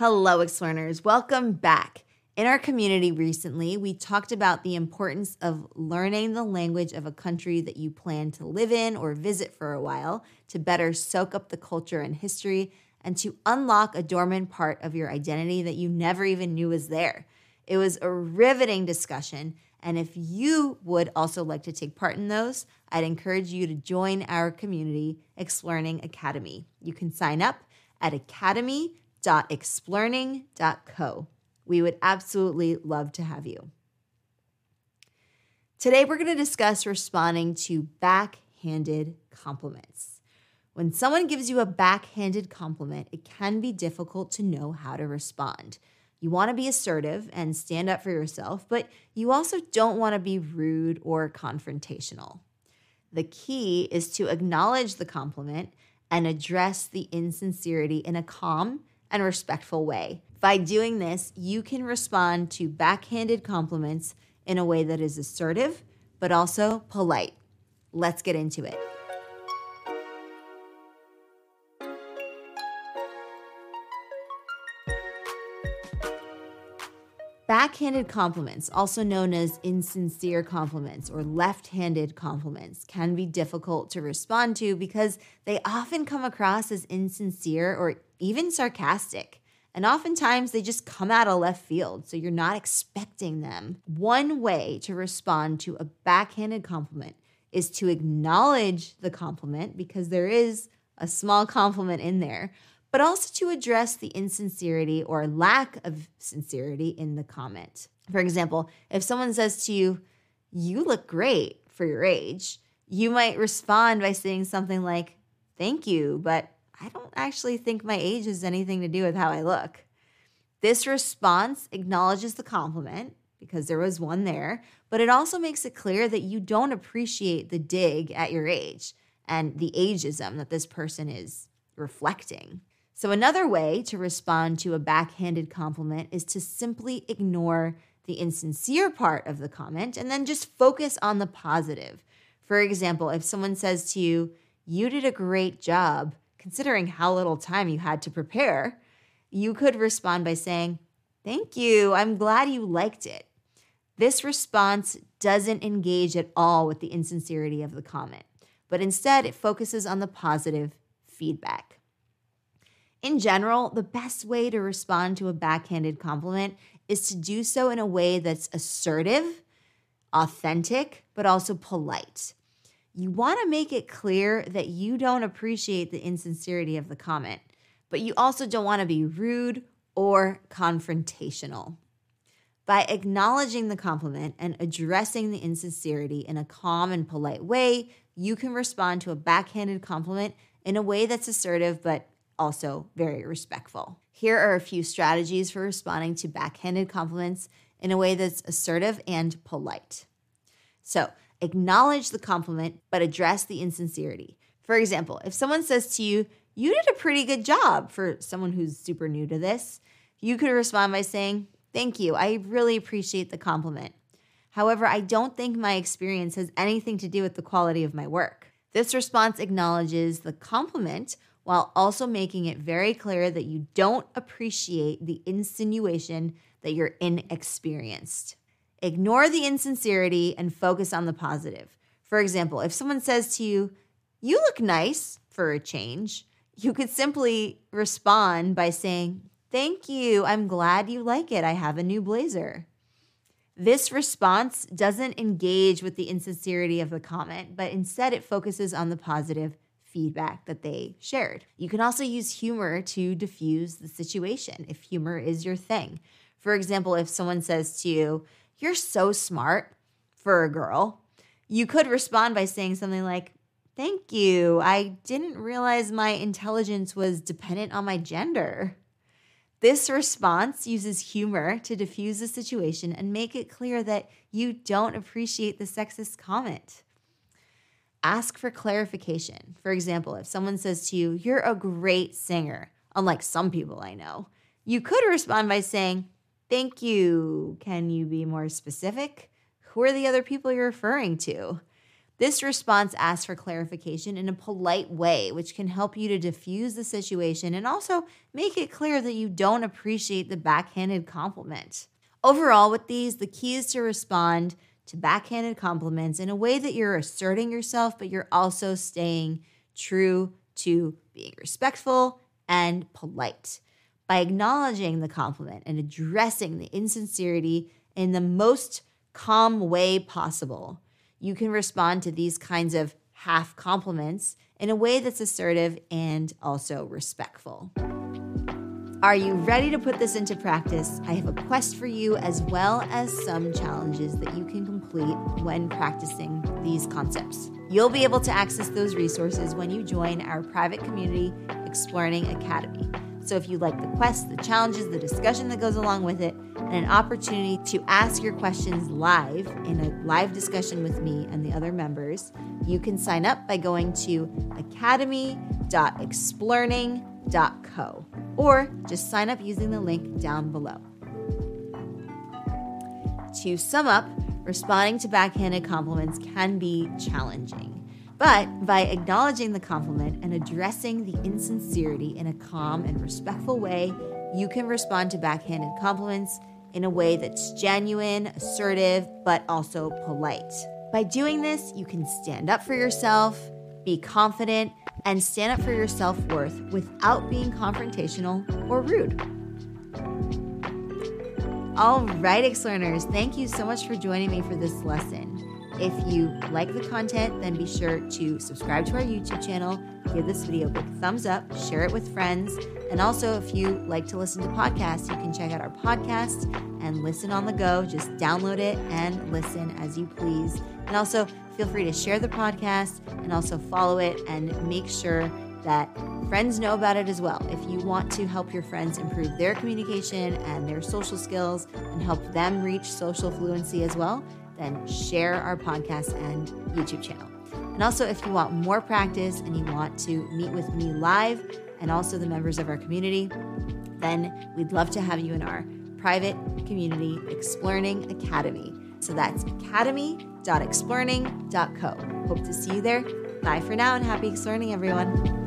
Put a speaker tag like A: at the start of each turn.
A: Hello, Explearners. Welcome back. In our community recently, we talked about the importance of learning the language of a country that you plan to live in or visit for a while to better soak up the culture and history and to unlock a dormant part of your identity that you never even knew was there. It was a riveting discussion. And if you would also like to take part in those, I'd encourage you to join our community, Explearning Academy. You can sign up at academy.explearning.co. We would absolutely love to have you. Today, we're going to discuss responding to backhanded compliments. When someone gives you a backhanded compliment, it can be difficult to know how to respond. You want to be assertive and stand up for yourself, but you also don't want to be rude or confrontational. The key is to acknowledge the compliment and address the insincerity in a calm and respectful way. By doing this, you can respond to backhanded compliments in a way that is assertive, but also polite. Let's get into it. Backhanded compliments, also known as insincere compliments or left handed compliments, can be difficult to respond to because they often come across as insincere or even sarcastic. And oftentimes they just come out of left field, so you're not expecting them. One way to respond to a backhanded compliment is to acknowledge the compliment because there is a small compliment in there, but also to address the insincerity or lack of sincerity in the comment. For example, if someone says to you, You look great for your age, you might respond by saying something like, Thank you, but I don't actually think my age has anything to do with how I look. This response acknowledges the compliment because there was one there, but it also makes it clear that you don't appreciate the dig at your age and the ageism that this person is reflecting. So, another way to respond to a backhanded compliment is to simply ignore the insincere part of the comment and then just focus on the positive. For example, if someone says to you, You did a great job, considering how little time you had to prepare, you could respond by saying, Thank you, I'm glad you liked it. This response doesn't engage at all with the insincerity of the comment, but instead it focuses on the positive feedback. In general, the best way to respond to a backhanded compliment is to do so in a way that's assertive, authentic, but also polite. You want to make it clear that you don't appreciate the insincerity of the comment, but you also don't want to be rude or confrontational. By acknowledging the compliment and addressing the insincerity in a calm and polite way, you can respond to a backhanded compliment in a way that's assertive but also very respectful. Here are a few strategies for responding to backhanded compliments in a way that's assertive and polite. So, acknowledge the compliment, but address the insincerity. For example, if someone says to you, You did a pretty good job for someone who's super new to this, you could respond by saying, Thank you. I really appreciate the compliment. However, I don't think my experience has anything to do with the quality of my work. This response acknowledges the compliment while also making it very clear that you don't appreciate the insinuation that you're inexperienced. Ignore the insincerity and focus on the positive. For example, if someone says to you, You look nice for a change, you could simply respond by saying, Thank you. I'm glad you like it. I have a new blazer. This response doesn't engage with the insincerity of the comment, but instead it focuses on the positive feedback that they shared. You can also use humor to diffuse the situation if humor is your thing. For example, if someone says to you, You're so smart for a girl, you could respond by saying something like, Thank you. I didn't realize my intelligence was dependent on my gender. This response uses humor to diffuse the situation and make it clear that you don't appreciate the sexist comment. Ask for clarification. For example, if someone says to you, You're a great singer, unlike some people I know, you could respond by saying, Thank you. Can you be more specific? Who are the other people you're referring to? This response asks for clarification in a polite way, which can help you to diffuse the situation and also make it clear that you don't appreciate the backhanded compliment. Overall, with these, the key is to respond to backhanded compliments in a way that you're asserting yourself, but you're also staying true to being respectful and polite. By acknowledging the compliment and addressing the insincerity in the most calm way possible, you can respond to these kinds of half compliments in a way that's assertive and also respectful. Are you ready to put this into practice? I have a quest for you as well as some challenges that you can complete when practicing these concepts. You'll be able to access those resources when you join our private community, Explearning Academy. So if you like the quest, the challenges, the discussion that goes along with it, and an opportunity to ask your questions live in a live discussion with me and the other members, you can sign up by going to academy.explearning.co or just sign up using the link down below. To sum up, responding to backhanded compliments can be challenging. But by acknowledging the compliment and addressing the insincerity in a calm and respectful way, you can respond to backhanded compliments in a way that's genuine, assertive, but also polite. By doing this, you can stand up for yourself, be confident, and stand up for your self worth without being confrontational or rude. All right, Explearners, thank you so much for joining me for this lesson. If you like the content, then be sure to subscribe to our YouTube channel, give this video a big thumbs up, share it with friends. And also, if you like to listen to podcasts, you can check out our podcast and listen on the go. Just download it and listen as you please. And also, feel free to share the podcast and also follow it and make sure that friends know about it as well. If you want to help your friends improve their communication and their social skills and help them reach social fluency as well, then share our podcast and YouTube channel. And also, if you want more practice and you want to meet with me live and also the members of our community, then we'd love to have you in our private community, Explearning Academy. So that's academy.explearning.co. Hope to see you there. Bye for now and happy exploring, everyone.